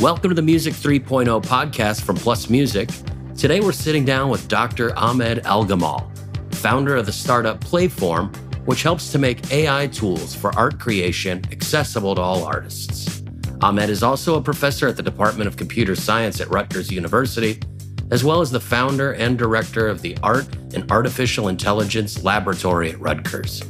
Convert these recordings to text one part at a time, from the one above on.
Welcome to the Music 3.0 podcast from PlusMusic. Today we're sitting down with Dr. Ahmed Elgammal, founder of the startup Playform, which helps to make AI tools for art creation accessible to all artists. Ahmed is also a professor at the Department of Computer Science at Rutgers University, as well as the founder and director of the Art and Artificial Intelligence Laboratory at Rutgers.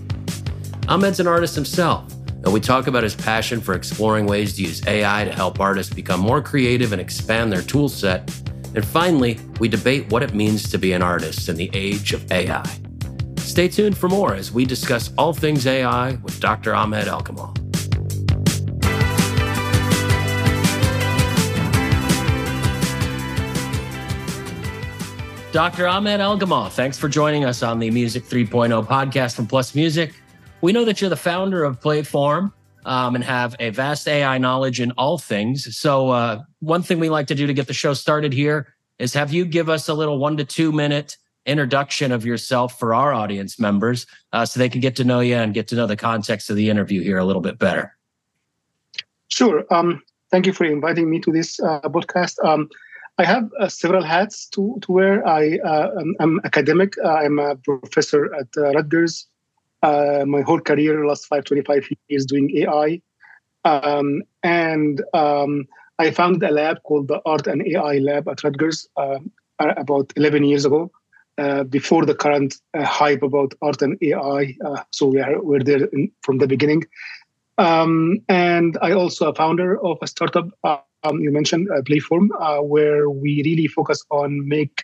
Ahmed's an artist himself, and we talk about his passion for exploring ways to use AI to help artists become more creative and expand their tool set. And finally, we debate what it means to be an artist in the age of AI. Stay tuned for more as we discuss all things AI with Dr. Ahmed Elgammal. Dr. Ahmed Elgammal, thanks for joining us on the Music 3.0 podcast from PlusMusic. We know that you're the founder of Playform um, and have a vast AI knowledge in all things. So, uh, one thing we like to do to get the show started here is have you give us a little one to two minute introduction of yourself for our audience members uh, so they can get to know you and get to know the context of the interview here a little bit better. Sure. Um, thank you for inviting me to this uh, podcast. Um, I have uh, several hats to, to wear. I, uh, am, I'm academic. I'm a professor at uh, Rutgers. Uh, my whole career, last five, 25 years doing AI. Um, and um, I founded a lab called the Art and AI Lab at Rutgers about 11 years ago. Uh, before the current uh, hype about art and AI. Uh, so we are we're there in, from the beginning. Um, and I also a founder of a startup um, you mentioned Playform, where we really focus on make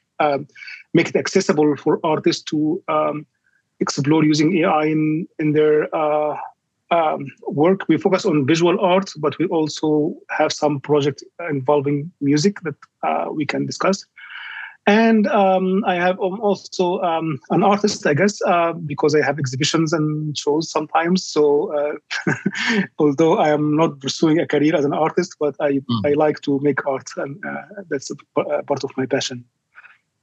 make it accessible for artists to um, explore using AI in in their uh, um, work. We focus on visual art, but we also have some projects involving music that uh, we can discuss. And um, I have also um, an artist, I guess, uh, because I have exhibitions and shows sometimes. So, uh, although I am not pursuing a career as an artist, but I, mm. I like to make art, and uh, that's a, a part of my passion.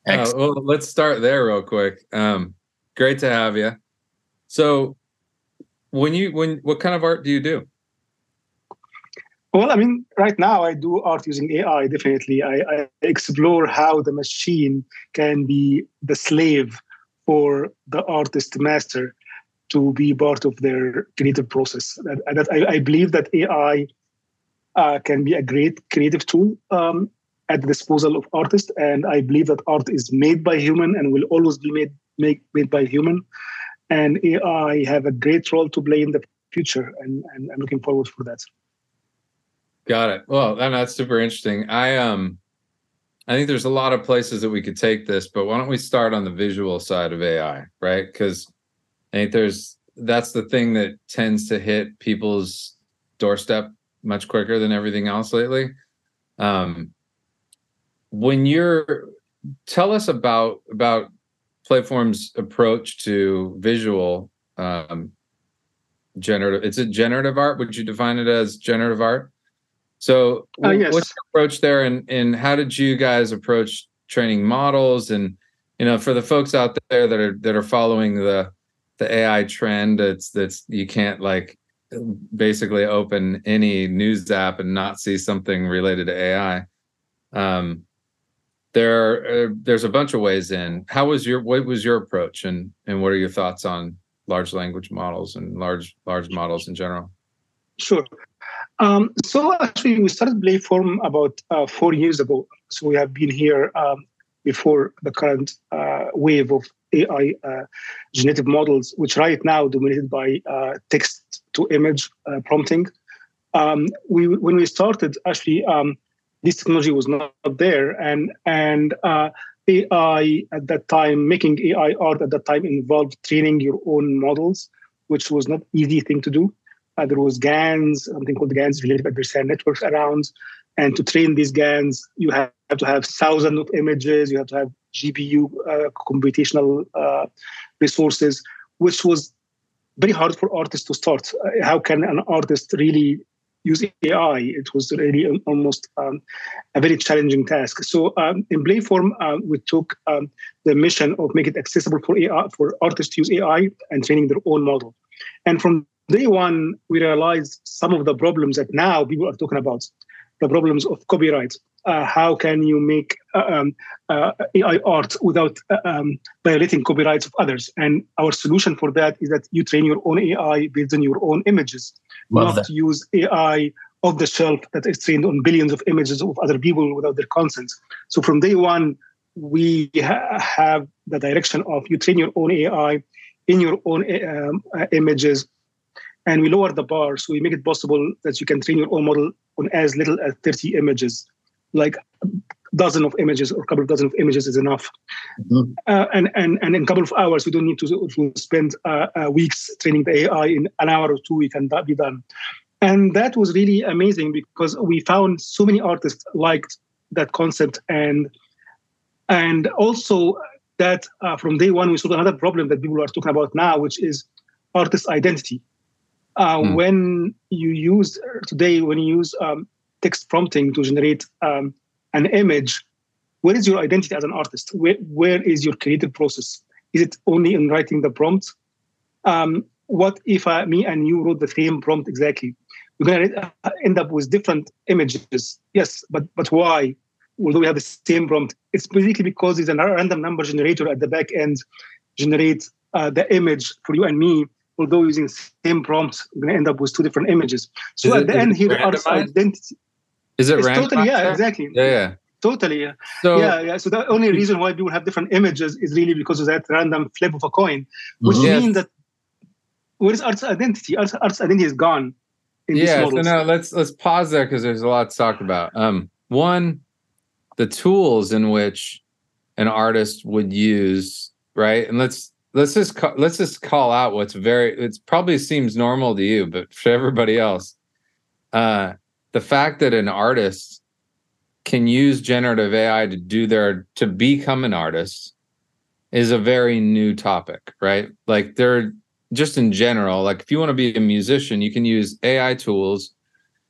Uh, well, let's start there real quick. Um, great to have you. So, when you when what kind of art do you do? Well, I mean, right now I do art using AI. Definitely, I, I, explore how the machine can be the slave for the artist master to be part of their creative process. That, that I, I, believe that AI uh, can be a great creative tool um, at the disposal of artists, and I believe that art is made by human and will always be made made, made by human. And AI have a great role to play in the future, and, and I'm looking forward for that. Got it. Well, that's super interesting. I um I think there's a lot of places that we could take this, but why don't we start on the visual side of AI, right? Because I think there's that's the thing that tends to hit people's doorstep much quicker than everything else lately. Um, when you're tell us about about Playform's approach to visual um, generative. It's a generative art. Would you define it as generative art? So, uh, yes. what's your approach there, and and how did you guys approach training models? And you know, for the folks out there that are that are following the the AI trend, it's that's you can't like basically open any news app and not see something related to AI. Um, there, uh, there's a bunch of ways in. How was your what was your approach, and and what are your thoughts on large language models and large large models in general? Sure. Um, so actually, we started Playform about uh, four years ago. So we have been here um, before the current uh, wave of AI uh, generative models, which right now dominated by uh, text to image uh, prompting. Um, we when we started, actually, um, this technology was not there, and and uh, AI at that time, making AI art at that time involved training your own models, which was not easy thing to do. Uh, there was GANs, something called GANs, related adversarial networks around. And to train these GANs, you have to have thousands of images, you have to have GPU uh, computational uh, resources, which was very hard for artists to start. Uh, how can an artist really use AI? It was really almost um, a very challenging task. So um, in Playform, uh, we took um, the mission of make it accessible for AI, for artists to use AI and training their own model. And from day one, we realized some of the problems that now people are talking about. the problems of copyright. Uh, how can you make uh, um, uh, AI art without uh, um, violating copyrights of others? And our solution for that is that you train your own AI based on your own images, Love not that. use AI off the shelf that is trained on billions of images of other people without their consent. So from day one, we ha- have the direction of you train your own AI in your own um, uh, images, and we lower the bar. So we make it possible that you can train your own model on as little as 30 images, like a dozen of images or a couple of dozen of images is enough. Mm-hmm. Uh, and, and, and in a couple of hours, we don't need to, to spend uh, uh, weeks training the AI. In an hour or two, we can be done. And that was really amazing because we found so many artists liked that concept and and also that uh, from day one we saw another problem that people are talking about now, which is artist identity. Uh, mm. When you use today, when you use um, text prompting to generate um, an image, where is your identity as an artist? Where, where is your creative process? Is it only in writing the prompt? Um, what if uh, me and you wrote the same prompt exactly? We're going to uh, end up with different images. Yes, but but why? although we have the same prompt, it's basically because it's a random number generator at the back end generate uh, the image for you and me. Although using the same prompt, we're going to end up with two different images. So is at it, the end here, our identity. Is it it's totally yeah, exactly. Yeah, yeah. Totally. Yeah. So, yeah, yeah. So the only reason why people have different images is really because of that random flip of a coin, which yes. means that where is art's identity? Art's, art's identity is gone. yeah. So now let's let's pause there because there's a lot to talk about. Um, one, the tools in which an artist would use right and let's let's just ca- let's just call out what's very it probably seems normal to you but for everybody else uh the fact that an artist can use generative ai to do their to become an artist is a very new topic right like they're just in general like if you want to be a musician you can use ai tools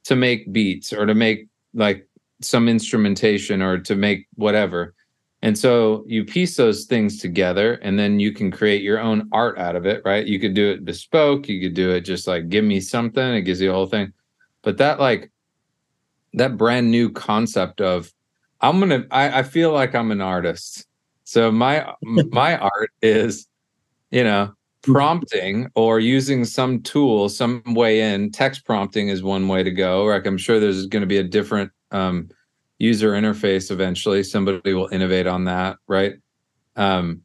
to make beats or to make like some instrumentation or to make whatever. And so you piece those things together and then you can create your own art out of it, right? You could do it bespoke, you could do it just like give me something, it gives you a whole thing. But that like that brand new concept of I'm gonna I, I feel like I'm an artist. So my my art is, you know, prompting or using some tool, some way in. Text prompting is one way to go. Like I'm sure there's going to be a different um, user interface eventually. Somebody will innovate on that, right? Um,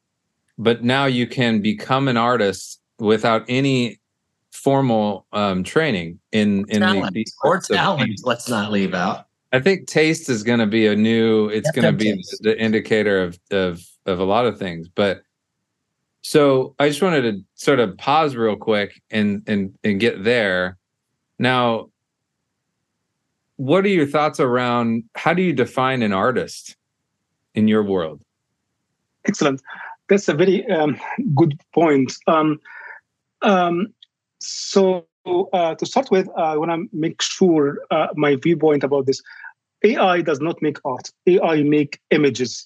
but now you can become an artist without any formal um, training in in the, the or talent. Let's not leave out. I think taste is going to be a new. It's going to be the, the indicator of of of a lot of things, but. So I just wanted to sort of pause real quick and and and get there. Now, what are your thoughts around how do you define an artist in your world? Excellent. That's a very um, good point. Um, um, so uh, to start with, I want to make sure uh, my viewpoint about this. AI does not make art. AI make images.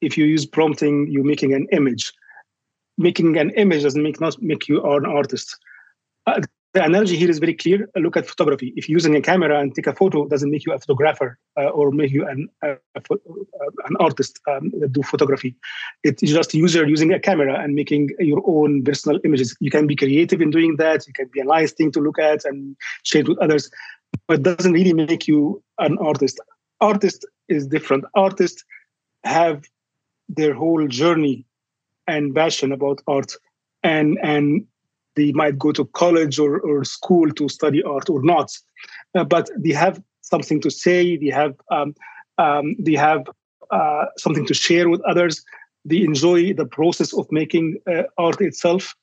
If you use prompting, you're making an image. Making an image doesn't make not make you an artist. Uh, the analogy here is very clear. Look at photography. If you're using a camera and take a photo, doesn't make you a photographer uh, or make you an uh, an artist um, that do photography. It's just user using a camera and making your own personal images. You can be creative in doing that. You can be a nice thing to look at and share it with others, but doesn't really make you an artist. Artist is different. Artists have their whole journey and passion about art and and they might go to college or, or school to study art or not, uh, but they have something to say. They have um, um, they have uh, something to share with others. They enjoy the process of making uh, art itself,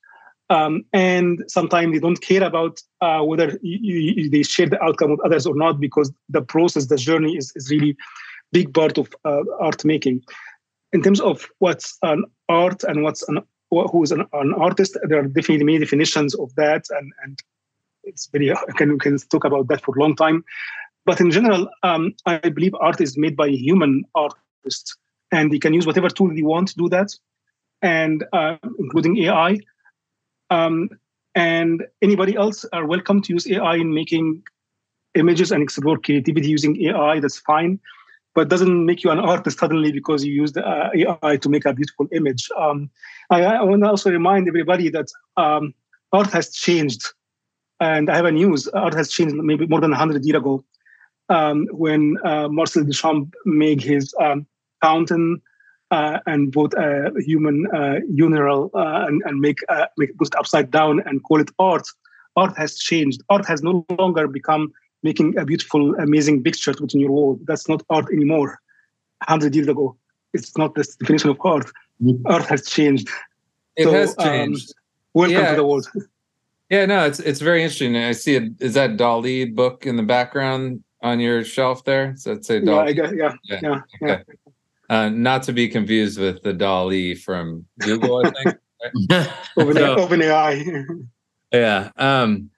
um, and sometimes they don't care about uh, whether they share the outcome with others or not because the process, the journey is, is really big part of uh, art making. In terms of what's an art and what's an who is an, an, artist. There are definitely many definitions of that, and and it's very can we can talk about that for a long time. But in general, um, I believe art is made by human artists, and they can use whatever tool they want to do that, and uh, including AI. Um, and anybody else are welcome to use AI in making images and explore creativity using AI. That's fine, but doesn't make you an artist suddenly because you used uh, AI to make a beautiful image. Um, I, I want to also remind everybody that um, art has changed, and I have a news. Art has changed maybe more than hundred years ago um, when uh, Marcel Duchamp made his um, fountain uh, and put a human uh, urinal uh, and, and make uh, make it upside down and call it art. Art has changed. Art has no longer become making a beautiful, amazing picture to put in your wall. That's not art anymore. Hundred years ago, it's not the definition of art. Mm-hmm. Art has changed. It so, has um, changed. Um, welcome yeah. to the world. Yeah, no, it's it's very interesting. I see it. Is that Dali book in the background on your shelf there? Does that say Dali? Yeah, yeah, yeah, yeah. Okay. yeah. Uh, not to be confused with the DALL-E from Google, I think. Open, so, OpenAI. yeah. Um,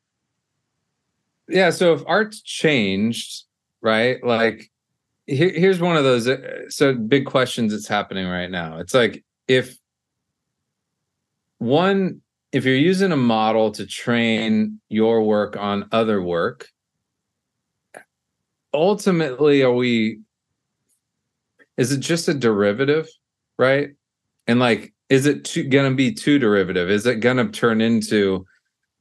yeah. So if art's changed, right? Like, here, here's one of those. Uh, so big questions that's happening right now. It's like if one, if you're using a model to train your work on other work, ultimately are we is it just a derivative right and like is it gonna be too derivative is it gonna turn into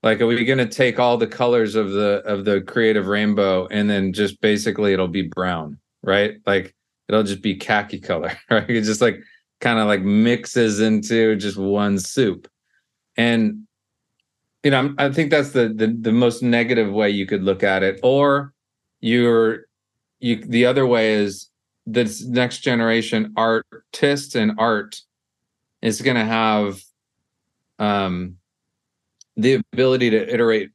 like are we gonna take all the colors of the of the creative rainbow and then just basically it'll be brown right? Like it'll just be khaki color right? It just like kind of like mixes into just one soup. And you know i think that's the, the the most negative way you could look at it. Or you're you the other way is this next generation artists and art is going to have um the ability to iterate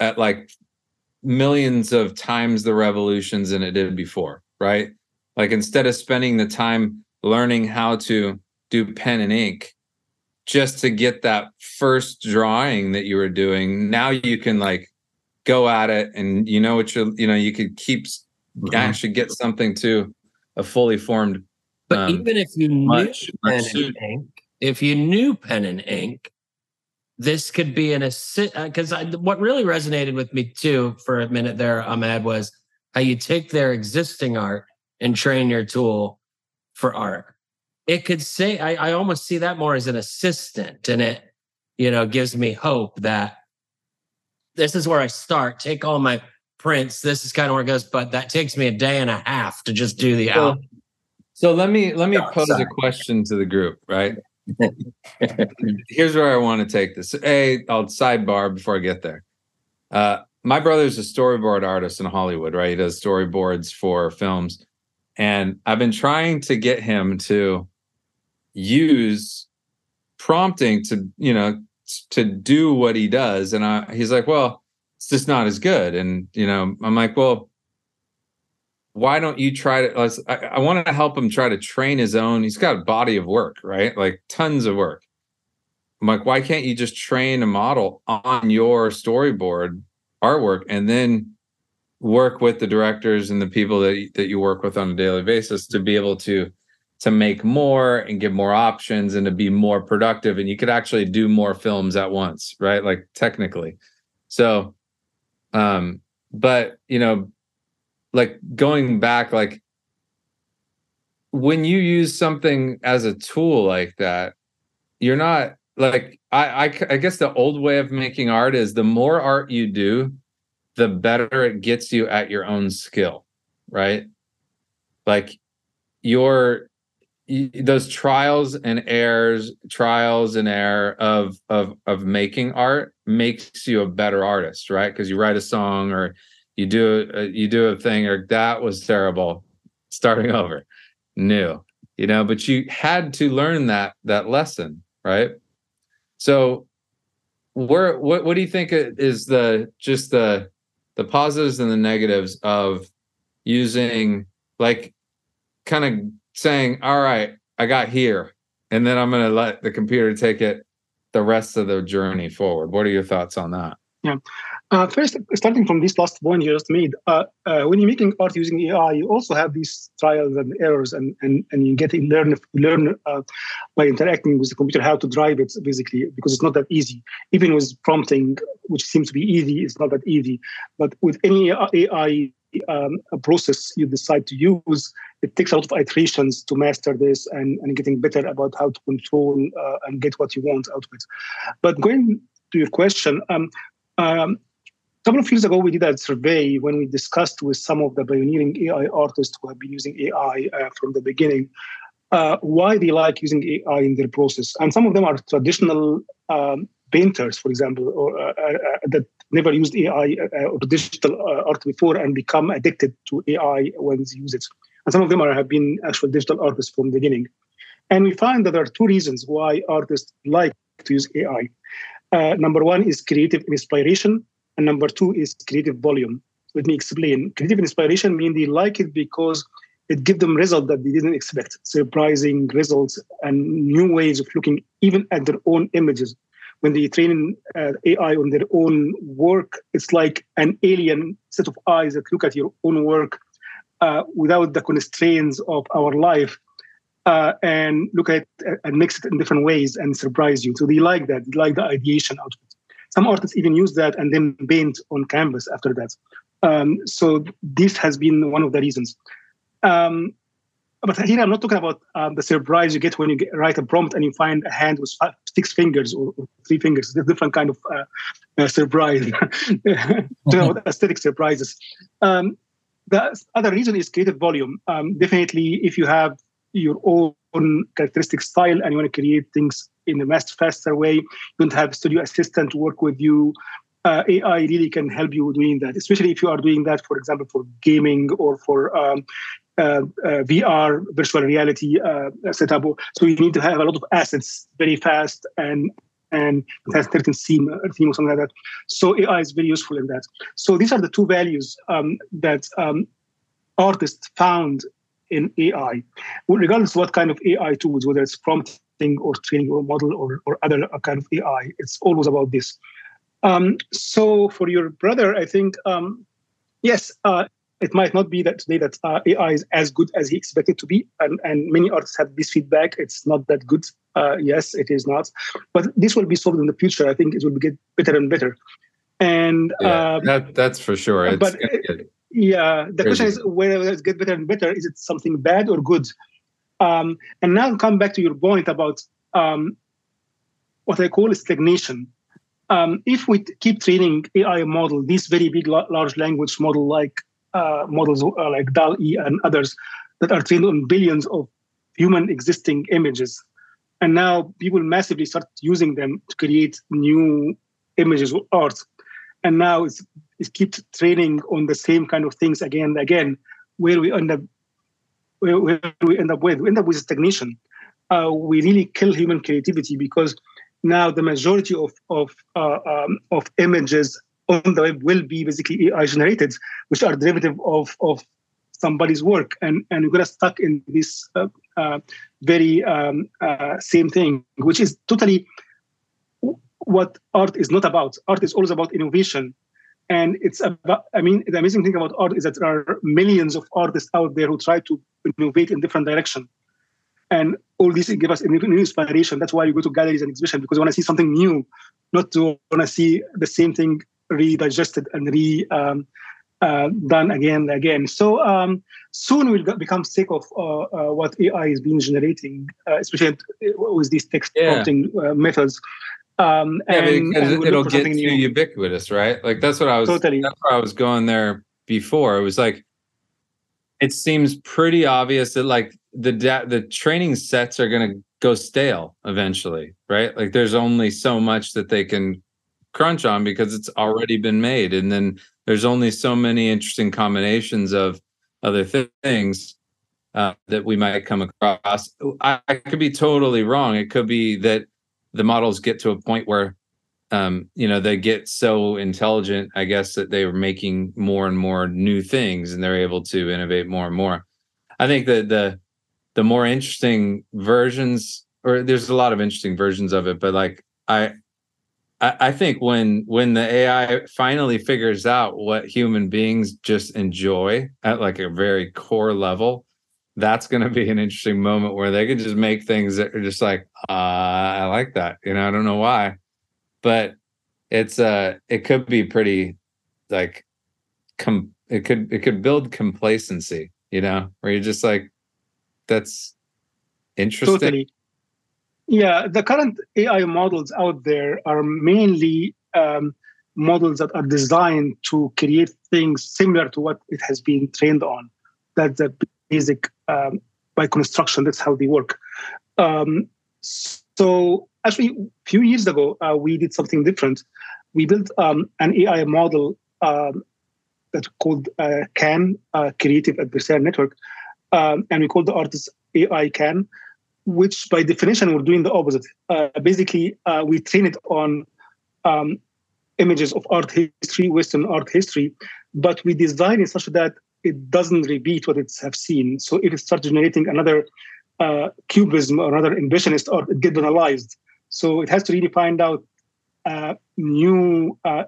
at like millions of times the revolutions than it did before right like instead of spending the time learning how to do pen and ink just to get that first drawing that you were doing now you can like go at it and you know what you're, you know you could keep mm-hmm. actually get something to a fully formed. But um, even if you knew much, pen and ink, if you knew pen and ink, this could be an assist. Because uh, what really resonated with me too for a minute there, Ahmed, was how you take their existing art and train your tool for art. It could say, I, I almost see that more as an assistant, and it, you know, gives me hope that this is where I start. Take all my prints. This is kind of where it goes, but that takes me a day and a half to just do the so, album. So let me let me oh, pose sorry. a question to the group, right? Here's where I want to take this. A, I'll sidebar before I get there. Uh, my brother's a storyboard artist in Hollywood, right? He does storyboards for films. And I've been trying to get him to use prompting to, you know, to do what he does. And I, he's like, well, it's just not as good. And you know, I'm like, well, why don't you try to? I, I want to help him try to train his own. He's got a body of work, right? Like tons of work. I'm like, why can't you just train a model on your storyboard artwork and then work with the directors and the people that that you work with on a daily basis to be able to to make more and give more options and to be more productive and you could actually do more films at once right like technically so um, but you know, like going back, like when you use something as a tool like that, you're not like I, I I guess the old way of making art is the more art you do, the better it gets you at your own skill, right? Like your those trials and errors trials and error of of of making art makes you a better artist right because you write a song or you do a, you do a thing or that was terrible starting over new you know but you had to learn that that lesson right so where what what do you think is the just the the positives and the negatives of using like kind of saying, all right, I got here, and then I'm going to let the computer take it the rest of the journey forward. What are your thoughts on that? Yeah. Uh, first, starting from this last point you just made, uh, uh, when you're making art using AI, you also have these trials and errors, and and, and you get learn learn uh, by interacting with the computer how to drive it, basically, because it's not that easy. Even with prompting, which seems to be easy, it's not that easy. But with any AI um, process you decide to use, it takes a lot of iterations to master this and, and getting better about how to control uh, and get what you want out of it. But going to your question, um, um, a couple of years ago, we did a survey when we discussed with some of the pioneering AI artists who have been using AI uh, from the beginning uh, why they like using AI in their process. And some of them are traditional um, painters, for example, or uh, uh, uh that never used AI uh, or digital art before and become addicted to AI when they use it. And some of them are, have been actual digital artists from the beginning. And we find that there are two reasons why artists like to use AI. number one is creative inspiration, and number two is creative volume. Let me explain. Creative inspiration means they like it because it gives them results that they didn't expect, surprising results and new ways of looking even at their own images. When they train uh, AI on their own work, it's like an alien set of eyes that look at your own work uh, without the constraints of our life uh, and look at it and mix it in different ways and surprise you. So they like that. They like the ideation out of it. Some artists even use that and then paint on canvas after that. Um, so this has been one of the reasons. Um, but here I'm not talking about um, the surprise you get when you get, write a prompt and you find a hand with five, six fingers or, or, three fingers. It's a different kind of uh, uh, surprise. about aesthetic surprises. Um, the other reason is creative volume. Um, definitely, if you have your own characteristic style and you want to create things in a much faster way. You don't have studio assistant to work with you. Uh, AI really can help you doing that, especially if you are doing that, for example, for gaming or for um, uh, uh, VR, virtual reality uh, setup. So you need to have a lot of assets very fast and and it has certain theme, theme or something like that. So AI is very useful in that. So these are the two values um, that um, artists found in AI, regardless of what kind of AI tools, whether it's prompt or training your model or, or other kind of AI. It's always about this. Um, so for your brother, I think, um, yes, uh, it might not be that today that uh, AI is as good as he expected to be. And, and many artists have this feedback. It's not that good. Uh, yes, it is not. But this will be solved in the future. I think it will get better and better. And yeah, um, that, that's for sure. It's but yeah, the question is whether it gets better and better. Is it something bad or good? Um, and now come back to your point about um, what I call stagnation. Um, if we keep training AI model, these very big large language model like uh, models uh, like DALL-E and others that are trained on billions of human existing images, and now people massively start using them to create new images or art, and now it's it keeps training on the same kind of things again and again, where we end up we end up with? We end up with stagnation. Uh, we really kill human creativity because now the majority of of uh, um, of images on the web will be basically AI generated, which are derivative of of somebody's work, and and we're gonna stuck in this uh, uh very um, uh, same thing, which is totally what art is not about. Art is always about innovation and it's about i mean the amazing thing about art is that there are millions of artists out there who try to innovate in different direction and all these give us new inspiration that's why you go to galleries and exhibition because you want to see something new not to want to see the same thing redigested and re um, uh, done again and again. So um, soon we'll become sick of uh, uh, what AI is being generating, uh, especially with these text yeah. prompting uh, methods. Um, yeah, and, and it'll get too new. ubiquitous, right? Like that's what I was. Totally. That's where I was going there before. It was like, it seems pretty obvious that like the da- the training sets are going to go stale eventually, right? Like there's only so much that they can crunch on because it's already been made, and then there's only so many interesting combinations of other th- things uh, that we might come across. I, I could be totally wrong. It could be that the models get to a point where um, you know they get so intelligent i guess that they are making more and more new things and they're able to innovate more and more. I think that the the more interesting versions or there's a lot of interesting versions of it but like i I, I think when when the AI finally figures out what human beings just enjoy at like a very core level, that's going to be an interesting moment where they could just make things that are just like, uh, I like that. You know, I don't know why, but it's uh, it could be pretty like, com- it could it could build complacency. You know, where you're just like, that's interesting. Totally. Yeah, the current AI models out there are mainly um, models that are designed to create things similar to what it has been trained on. That's the basic um, by construction. That's how they work. Um, so actually, a few years ago, uh, we did something different. We built um, an AI model um, that's called uh, CAN, uh, Creative Adversarial Network, um, and we called the artist AI CAN which by definition we're doing the opposite. Uh, basically, uh, we train it on um, images of art history, Western art history, but we design it such that it doesn't repeat what it's have seen. So it starts generating another uh, cubism or another impressionist or it gets penalized. So it has to really find out uh, new uh,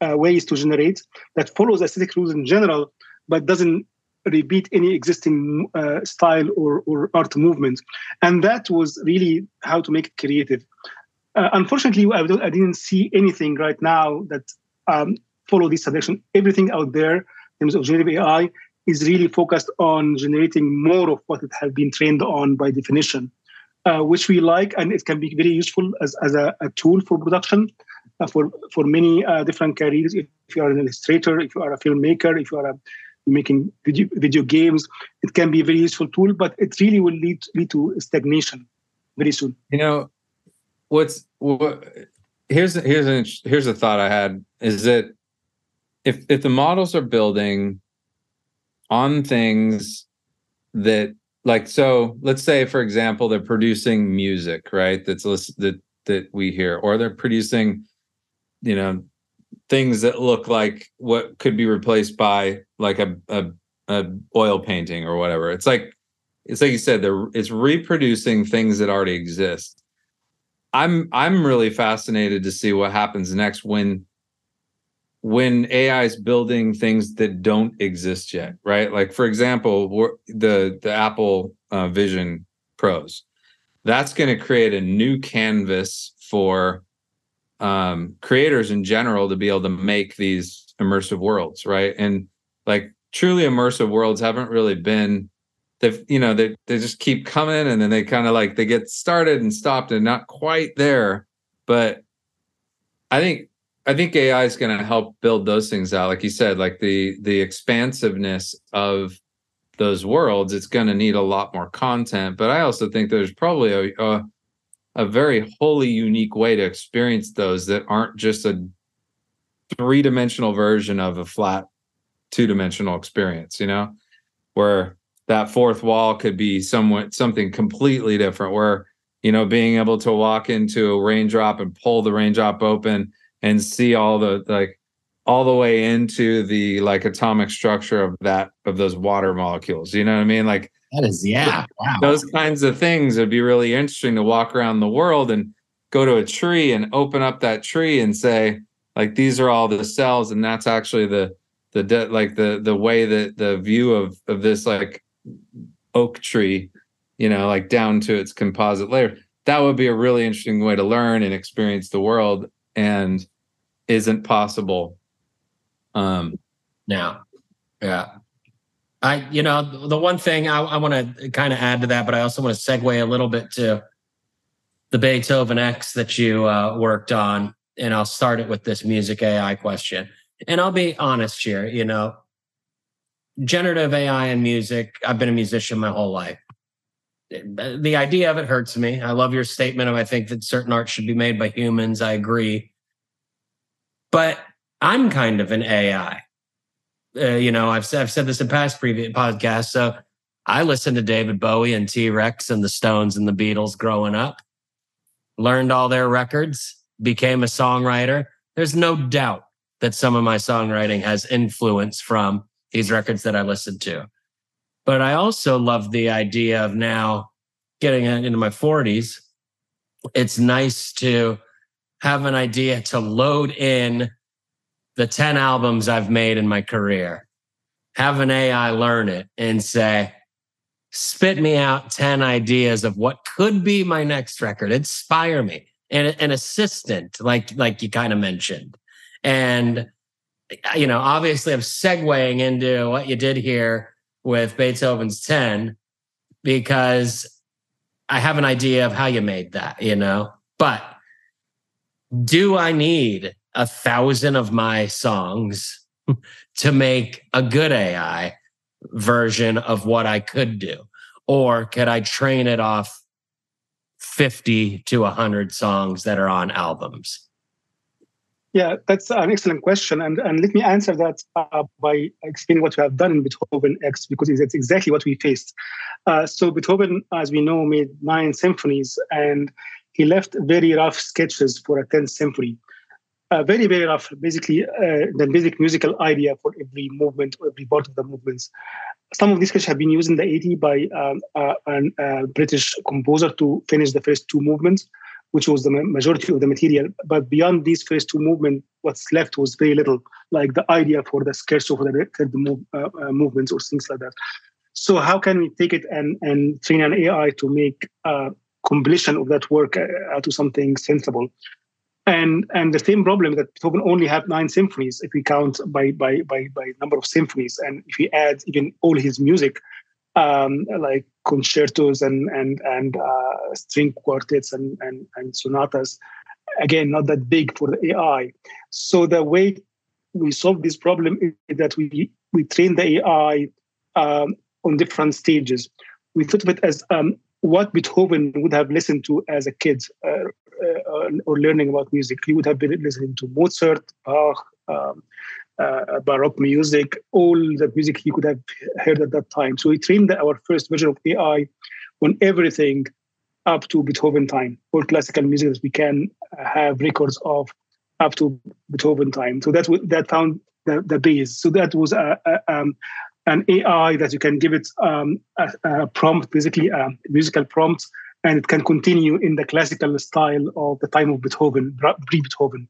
uh, ways to generate that follows aesthetic rules in general, but doesn't repeat any existing uh, style or, or art movement. And that was really how to make it creative. Uh, unfortunately, I, I, didn't see anything right now that um, follow this direction. Everything out there terms of generative AI is really focused on generating more of what it has been trained on by definition, uh, which we like, and it can be very useful as, as a, a tool for production uh, for for many uh, different careers. If, you are an illustrator, if you are a filmmaker, if you are a making video, video games. It can be a very useful tool, but it really will lead lead to stagnation very soon. You know, what's what? Here's here's an here's a thought I had is that if if the models are building on things that like so let's say for example they're producing music right that's that that we hear or they're producing you know things that look like what could be replaced by like a, a, a oil painting or whatever. It's like it's like you said, they're it's reproducing things that already exist. I'm I'm really fascinated to see what happens next when when AI is building things that don't exist yet, right? Like for example, the the Apple uh, Vision Pros, that's going to create a new canvas for um, creators in general to be able to make these immersive worlds, right? And like truly immersive worlds haven't really been they've you know they they just keep coming and then they kind of like they get started and stopped and not quite there. But I think I think AI is going to help build those things out. Like you said, like the the expansiveness of those worlds, it's going to need a lot more content. But I also think there's probably a, a a very wholly unique way to experience those that aren't just a three dimensional version of a flat two dimensional experience, you know, where that fourth wall could be somewhat something completely different, where, you know, being able to walk into a raindrop and pull the raindrop open and see all the like all the way into the like atomic structure of that of those water molecules. You know what I mean? Like that is, yeah. Wow. Those kinds of things would be really interesting to walk around the world and go to a tree and open up that tree and say, like, these are all the cells, and that's actually the the de- like the the way that the view of of this like oak tree, you know, like down to its composite layer. That would be a really interesting way to learn and experience the world, and isn't possible um now. Yeah. I, you know, the one thing I, I want to kind of add to that, but I also want to segue a little bit to the Beethoven X that you uh, worked on. And I'll start it with this music AI question. And I'll be honest here, you know, generative AI and music, I've been a musician my whole life. The idea of it hurts me. I love your statement of I think that certain art should be made by humans. I agree. But I'm kind of an AI uh, you know, I've, I've said this in past previous podcasts. So I listened to David Bowie and T Rex and the Stones and the Beatles growing up, learned all their records, became a songwriter. There's no doubt that some of my songwriting has influence from these records that I listened to. But I also love the idea of now getting into my 40s. It's nice to have an idea to load in the 10 albums I've made in my career, have an AI learn it and say, spit me out 10 ideas of what could be my next record, inspire me. And an assistant, like like you kind of mentioned. And you know, obviously I'm segueing into what you did here with Beethoven's 10 because I have an idea of how you made that, you know. But do I need a thousand of my songs to make a good AI version of what I could do? Or could I train it off 50 to 100 songs that are on albums? Yeah, that's an excellent question. And, and let me answer that uh, by explaining what we have done in Beethoven X, because it's exactly what we faced. Uh, so, Beethoven, as we know, made nine symphonies, and he left very rough sketches for a 10th symphony. Uh, very, very rough, basically, uh, the basic musical idea for every movement or every part of the movements. Some of these sketches have been used in the 80s by um, uh, a British composer to finish the first two movements, which was the majority of the material. But beyond these first two movements, what's left was very little, like the idea for the scherzo for the third move, uh, uh, movements or things like that. So how can we take it and, and train an AI to make a completion of that work uh, to something sensible? And and the same problem that Beethoven only had nine symphonies if we count by by by by number of symphonies, and if we add even all his music, um, like concertos and and and uh, string quartets and, and and sonatas, again not that big for the AI. So the way we solve this problem is that we we train the AI um, on different stages. We thought of it as um, what Beethoven would have listened to as a kid uh, uh, or learning about music. He would have been listening to Mozart, Bach, um, uh, Baroque music, all the music he could have heard at that time. So we trained our first version of AI on everything up to Beethoven time, all classical music that we can have records of up to Beethoven time. So that that found the, the base. So that was a, a um, an AI that you can give it um, a, a, prompt, basically a musical prompt, and it can continue in the classical style of the time of Beethoven, pre-Beethoven.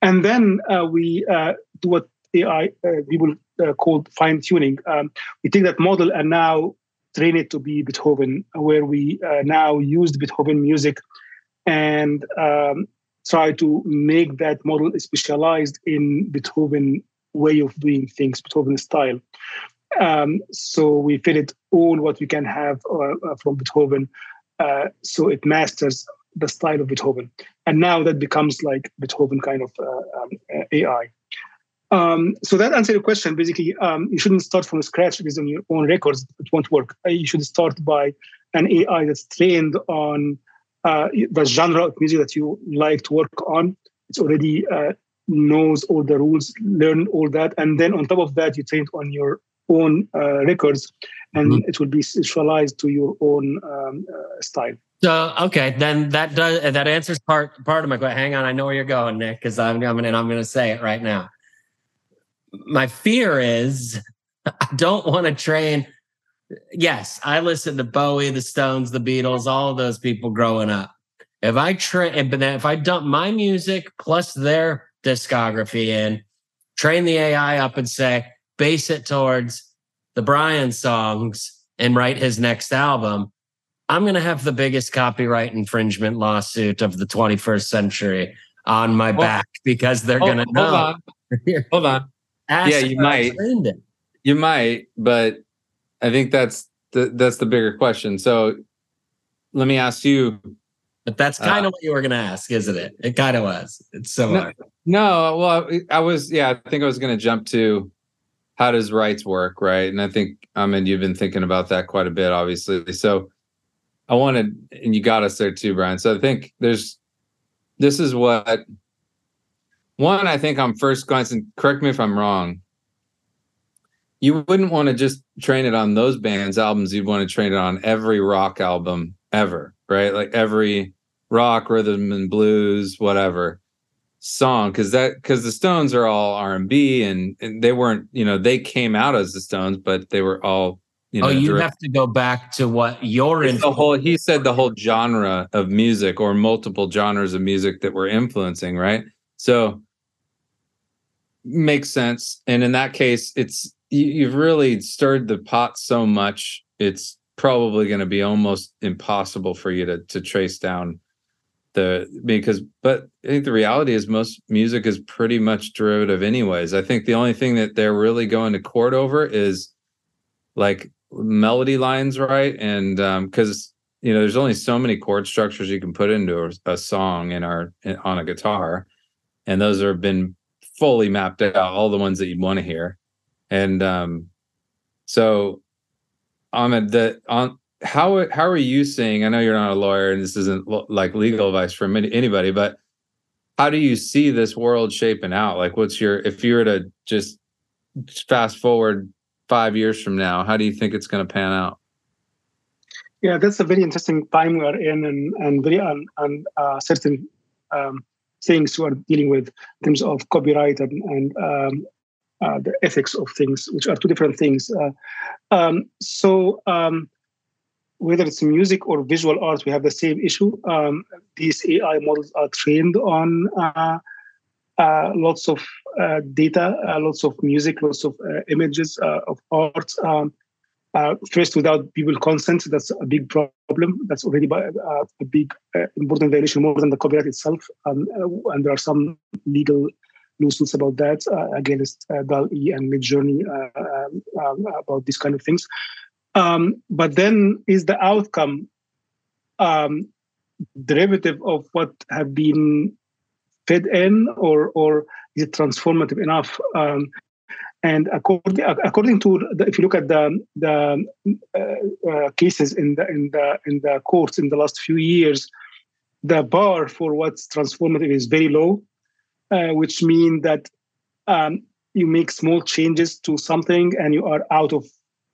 And then uh, we uh, do what AI uh, people uh, call fine tuning. Um, we take that model and now train it to be Beethoven, where we uh, now use Beethoven music and um, try to make that model specialized in Beethoven way of doing things, Beethoven style. Um, so we fit it all what we can have uh, uh, from Beethoven, uh, so it masters the style of Beethoven. And now that becomes like Beethoven kind of uh, um, AI. Um, so that answers your question. Basically, um, you shouldn't start from scratch based on your own records. It won't work. Uh, you should start by an AI that's trained on uh, the genre of music that you like to work on. It's already uh, knows all the rules, learn all that, and then on top of that, you train on your own uh, records, and mm-hmm. it will be specialized to your own um, uh, style. So okay, then that does that answers part part of my question. Hang on, I know where you're going, Nick, because I'm coming and I'm going to say it right now. My fear is I don't want to train. Yes, I listened to Bowie, the Stones, the Beatles, all those people growing up. If I train, but then if I dump my music plus their discography in, train the AI up and say, base it towards the Brian songs and write his next album, I'm going to have the biggest copyright infringement lawsuit of the 21st century on my back because they're going to know. Hold on. hold on. yeah, you might. You might, but I think that's the that's the bigger question. So let me ask you. But that's kind uh, of what you were going to ask, isn't it? It kind of was. It's so no, no, well, I was. Yeah, I think I was going to jump to how does rights work, right? And I think I mean you've been thinking about that quite a bit, obviously. So I wanted, and you got us there too, Brian. So I think there's this is what one I think on first glance, and correct me if I'm wrong. You wouldn't want to just train it on those bands' albums. You'd want to train it on every rock album ever, right? Like every rock, rhythm and blues, whatever song because that because the stones are all r&b and, and they weren't you know they came out as the stones but they were all you oh, know, oh, you direct- have to go back to what you're in. The whole he said the whole genre of music or multiple genres of music that we're influencing, right? So makes sense. And in that case, it's you, you've really stirred the pot so much, it's probably going to be almost impossible for you to to trace down the because but I think the reality is most music is pretty much derivative anyways. I think the only thing that they're really going to court over is like melody lines right? And um because you know there's only so many chord structures you can put into a, a song in our in, on a guitar. And those have been fully mapped out all the ones that you'd want to hear. And um so Ahmed the on how how are you seeing i know you're not a lawyer and this isn't like legal advice from any, anybody but how do you see this world shaping out like what's your if you were to just fast forward five years from now how do you think it's going to pan out Yeah, that's a very interesting time we are in, and and very un, un, uh, certain um, things we are dealing with in terms of copyright and and um, uh, the ethics of things, which are two different things. Uh, um, so um, whether it's music or visual art, we have the same issue. Um, these AI models are trained on uh, uh, lots of uh, data, uh, lots of music, lots of uh, images uh, of art. Um, first, without people consent, that's a big problem. That's already a big important violation more than the copyright itself. Um, and there are some legal lawsuits about that against uh, DALL-E and Midjourney um, um, about these kind of things. Um, but then is the outcome um, derivative of what have been fed in, or or is it transformative enough? Um, and according according to the, if you look at the the uh, uh, cases in the in the in the courts in the last few years, the bar for what's transformative is very low, uh, which means that um, you make small changes to something and you are out of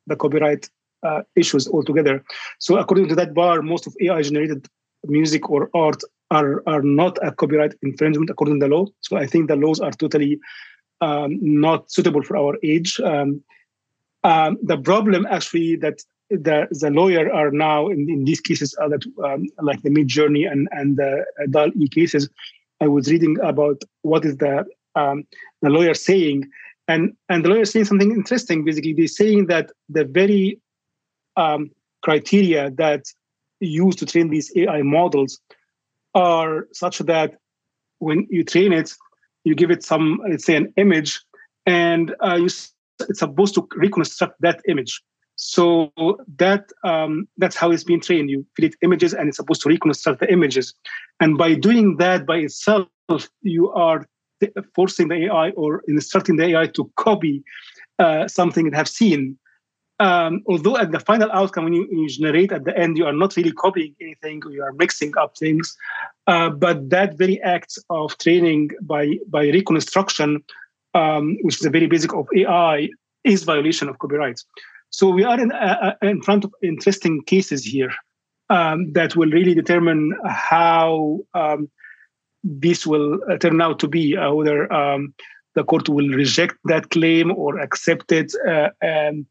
the copyright uh, issues altogether. So according to that bar, most of AI generated music or art are are not a copyright infringement according to the law. So I think the laws are totally um, not suitable for our age. Um, um, the problem actually that the the lawyer are now in, in these cases are that um, like the Midjourney and and the DAL E cases. I was reading about what is the um, the lawyer saying, and and the lawyer saying something interesting. Basically, they're saying that the very um, criteria that used to train these AI models are such that when you train it, you give it some, let's say, an image, and uh, you, it's supposed to reconstruct that image. So that um, that's how it's being trained. You it images, and it's supposed to reconstruct the images. And by doing that by itself, you are forcing the AI or instructing the AI to copy uh, something it have seen. Um, although at the final outcome, when you, when you, generate at the end, you are not really copying anything, you are mixing up things. Uh, but that very act of training by by reconstruction, um, which is a very basic of AI, is violation of copyright. So we are in, uh, in front of interesting cases here um, that will really determine how um, this will turn out to be, uh, whether um, the court will reject that claim or accept it, uh, and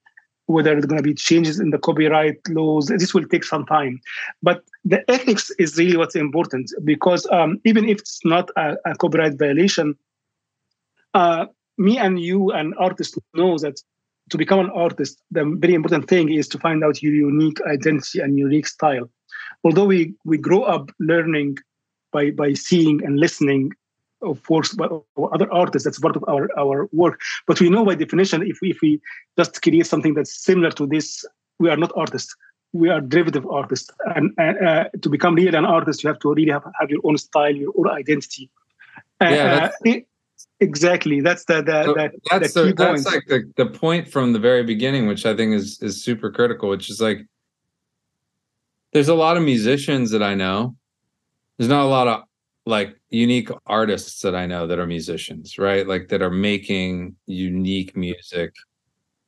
whether it's going to be changes in the copyright laws. This will take some time. But the ethics is really what's important because um, even if it's not a, a copyright violation, uh, me and you and artists know that to become an artist, the very important thing is to find out your unique identity and unique style. Although we we grow up learning by by seeing and listening of course by other artists that's part of our our work. But we know by definition if we if we just create something that's similar to this we are not artists. We are derivative artists. And uh, to become really an artist you have to really have, have your own style your own identity. Yeah, uh, exactly. That's the, the, so the that's the the, that's like the, the point from the very beginning which i think is is super critical which is like there's a lot of musicians that i know. There's not a lot of like unique artists that I know that are musicians, right? Like that are making unique music.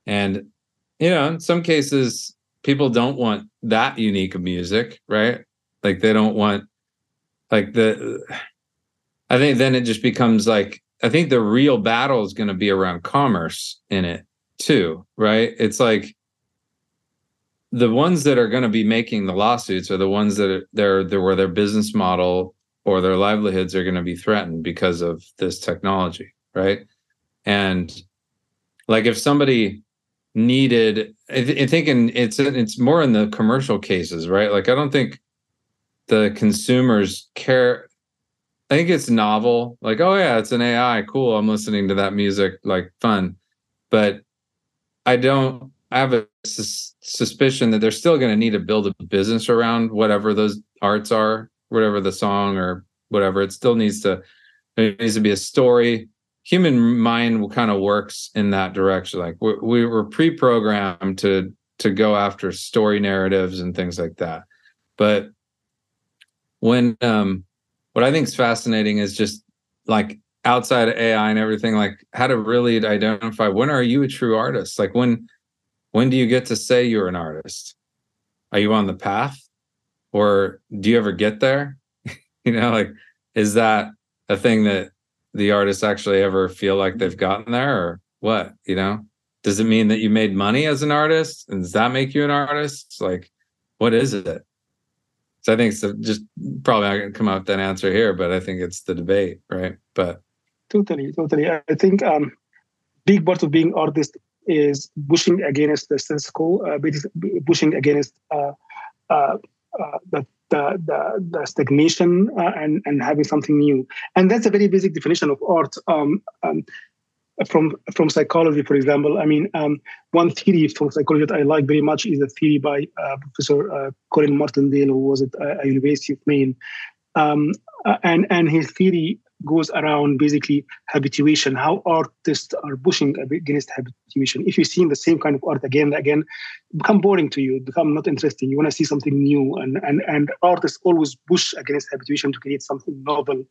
And you know, in some cases people don't want that unique music, right? Like they don't want like the I think then it just becomes like I think the real battle is going to be around commerce in it too, right? It's like the ones that are going to be making the lawsuits are the ones that are they're where their business model or their livelihoods are going to be threatened because of this technology, right? And like if somebody needed, I, th- I think in, it's it's more in the commercial cases, right? Like I don't think the consumers care. I think it's novel, like oh yeah, it's an AI, cool. I'm listening to that music, like fun, but I don't I have a sus- suspicion that they're still going to need to build a business around whatever those arts are, whatever the song or whatever. It still needs to it needs to be a story. Human mind kind of works in that direction. Like we, we were pre-programmed to to go after story narratives and things like that. But when um what I think is fascinating is just like outside of AI and everything, like how to really identify when are you a true artist? Like when when do you get to say you're an artist? Are you on the path? Or do you ever get there? you know, like, is that a thing that the artists actually ever feel like they've gotten there or what? You know, does it mean that you made money as an artist? And does that make you an artist? Like, what is it? So I think it's just probably not going to come out with that answer here, but I think it's the debate, right? But totally, totally. I think um, big part of being artist is pushing against the status quo, uh, pushing against uh, uh, the, the, the, the, stagnation uh, and, and having something new. And that's a very basic definition of art. Um, um, from from psychology, for example, I mean, um, one theory from psychology that I like very much is a theory by uh, Professor Colin Martindale, who was at uh, University of Maine, um, and and his theory goes around basically habituation, how artists are pushing against habituation. If you're seeing the same kind of art again and again, become boring to you, become not interesting. You want to see something new. And, and, and artists always push against habituation to create something novel,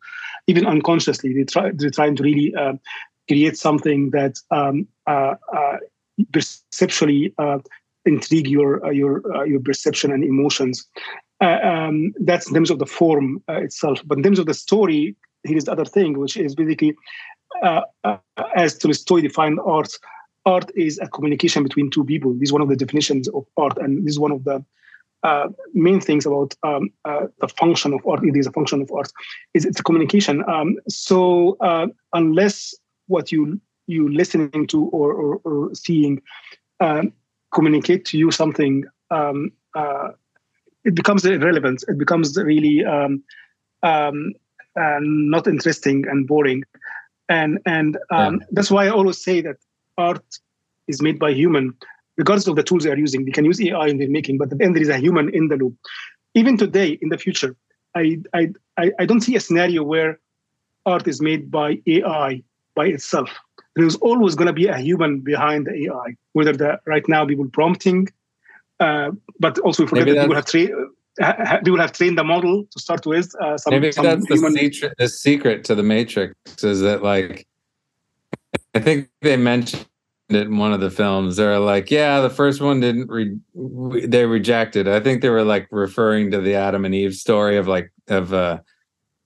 even unconsciously. They try, they're trying to really uh, create something that um, uh, uh, perceptually uh, intrigue your, uh, your, uh, your perception and emotions. Um, that's in terms of the form itself. But in terms of the story, here's the other thing, which is basically, uh, uh, as Tolstoy defined art, art is a communication between two people. This is one of the definitions of art, and this is one of the uh, main things about um, uh, the function of art. It is a function of art. Is it's a communication. Um, so uh, unless what you you listening to or, or, or seeing um, communicate to you something, um, it becomes irrelevant. It becomes really um, and not interesting and boring. And and um, yeah. that's why I always say that art is made by human, regardless of the tools they are using. They can use AI in their making, but then there is a human in the loop. Even today, in the future, I I I don't see a scenario where art is made by AI by itself. There's always going to be a human behind the AI, whether the right now people prompting, uh, but also we forget Maybe that people have tra- we will have trained the model to start with. Uh, some, Maybe some that's human... the, secret, the secret to the matrix is that like I think they mentioned it in one of the films. They're like, yeah, the first one didn't re- they rejected. I think they were like referring to the Adam and Eve story of like of uh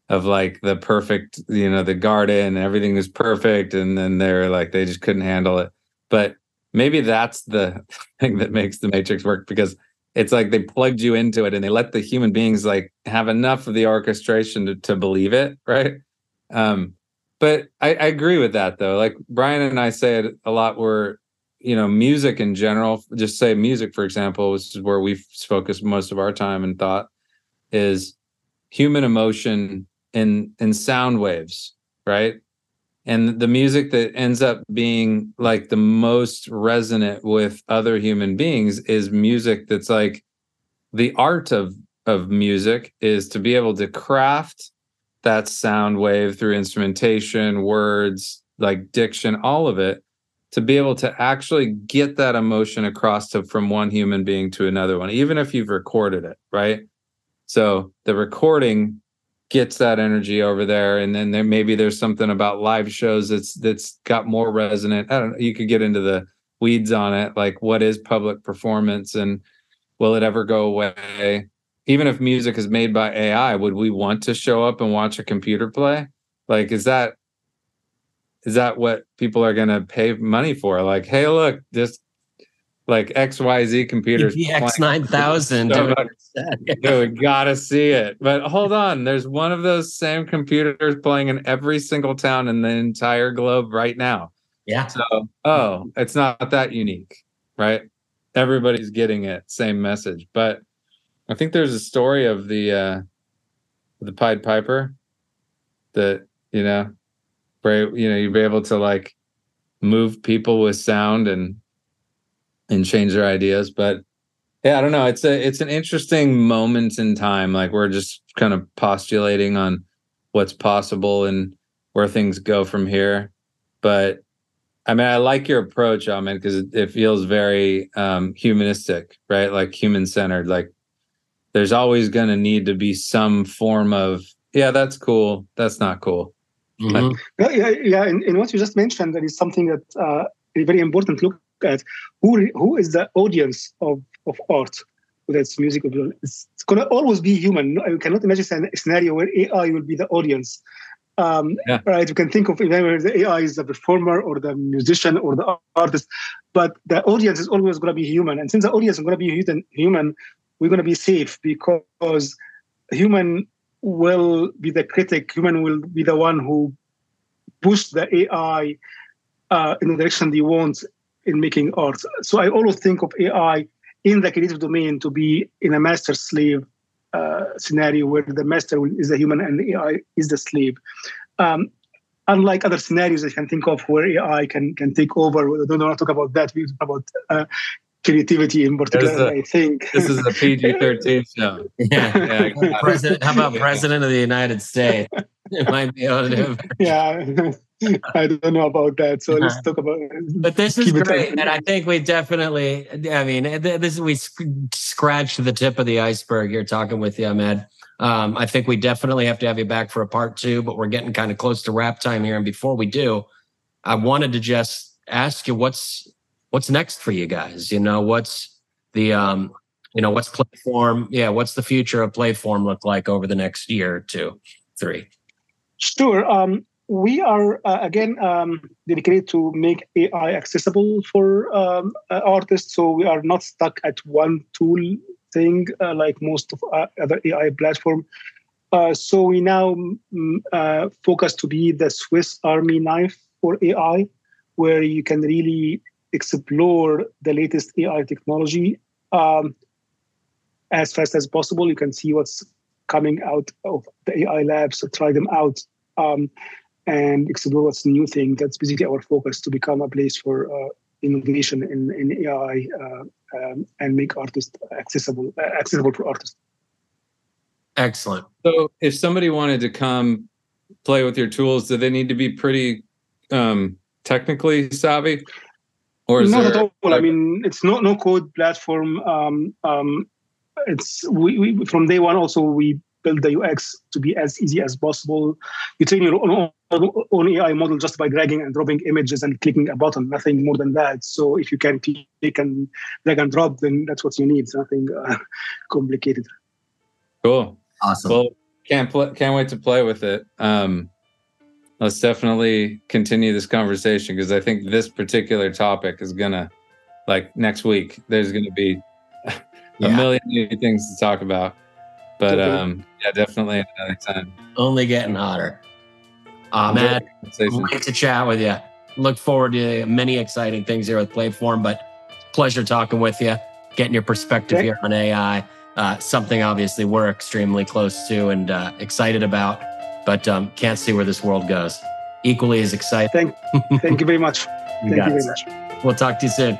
of like the perfect, you know, the garden, everything was perfect, and then they're like they just couldn't handle it. But maybe that's the thing that makes the matrix work because it's like they plugged you into it and they let the human beings like have enough of the orchestration to, to believe it right? Um but I, I agree with that though. Like brian and i say it a lot where you know music in general just say music for example which is where we've focused most of our time and thought is human emotion in in sound waves right and the music that ends up being like the most resonant with other human beings is music that's like the art of of music is to be able to craft that sound wave through instrumentation words like diction all of it to be able to actually get that emotion across to from one human being to another one even if you've recorded it right? So the recording gets that energy over there. And then there maybe there's something about live shows that's that's got more resonant. I don't know you could get into the weeds on it like what is public performance and will it ever go away? Even if music is made by ai would we want to show up and watch a computer play? Like is that is that what people are going to pay money for? Like hey look just like XYZ computers. X nine thousand. Dude, gotta see it. But hold on, there's one of those same computers playing in every single town in the entire globe right now. Yeah. So, oh, it's not that unique, right? Everybody's getting it, same message. But I think there's a story of the uh the Pied Piper that you know, where you know you'd be able to like move people with sound and and change their ideas. But yeah, I don't know. It's a it's an interesting moment in time. Like we're just kind of postulating on what's possible and where things go from here. But I mean, I like your approach, Ahmed, because it, it feels very um, humanistic, right? Like human centered. Like there's always going to need to be some form of, yeah, that's cool. That's not cool. Mm-hmm. yeah, yeah. In, in, what you just mentioned, that is something that uh, is very important look at. Who who is the audience of, of art? Whether it's music or it's, it's going to always be human. I cannot imagine a scenario where AI will be the audience. Um, yeah. Right? You can think of either the AI is the performer or the musician or the artist, but the audience is always going to be human. And since the audience is going to be human, we're going to be safe because human will be the critic. Human will be the one who push the AI uh, in the direction they want in making art. So I always think of AI in the creative domain to be in a master slave uh, scenario where the master is the human and the AI is the slave. Um, unlike other scenarios I can think of where AI can can take over. We don't want to talk about that. We talk about uh, creativity in particular. A, I think this is a PG thirteen show. Yeah, yeah president. How about president of the United States? It might be able to. Yeah. I don't know about that. So let's talk about it. But this is great. And I think we definitely, I mean, this we scratched the tip of the iceberg here talking with you, Ahmed. Um, I think we definitely have to have you back for a part two, but we're getting kind of close to wrap time here. And before we do, I wanted to just ask you what's what's next for you guys? You know, what's the um, you know, what's Playform? Yeah, what's the future of Playform look like over the next year two, three? Sure. Um, we are uh, again um, dedicated to make AI accessible for um, uh, artists. So we are not stuck at one tool thing uh, like most of uh, other AI platform. Uh, so we now uh, focus to be the Swiss Army knife for AI, where you can really explore the latest AI technology um, as fast as possible. You can see what's coming out of the AI labs, so try them out. Um, and explore what's the new thing. That's basically our focus to become a place for uh, innovation in, in AI uh, um, and make artists accessible uh, accessible for artists. Excellent. So, if somebody wanted to come play with your tools, do they need to be pretty um, technically savvy? Or not at all. Like, I mean, it's no no code platform. Um, um, it's we, we from day one. Also, we build the UX to be as easy as possible. You train your own, own AI model just by dragging and dropping images and clicking a button, nothing more than that. So if you can click and drag and drop, then that's what you need. It's nothing uh, complicated. Cool. Awesome. Well, can't pl- can't wait to play with it. Um, let's definitely continue this conversation because I think this particular topic is gonna, like next week, there's gonna be a yeah. million new things to talk about. But um, yeah, definitely another time. Only getting hotter. Ahmed, great to chat with you. Look forward to many exciting things here with Playform, but pleasure talking with you, getting your perspective here on AI. Uh, something obviously we're extremely close to and uh, excited about, but um, can't see where this world goes. Equally as excited. Thank, thank you very much. thank you very much. We'll talk to you soon.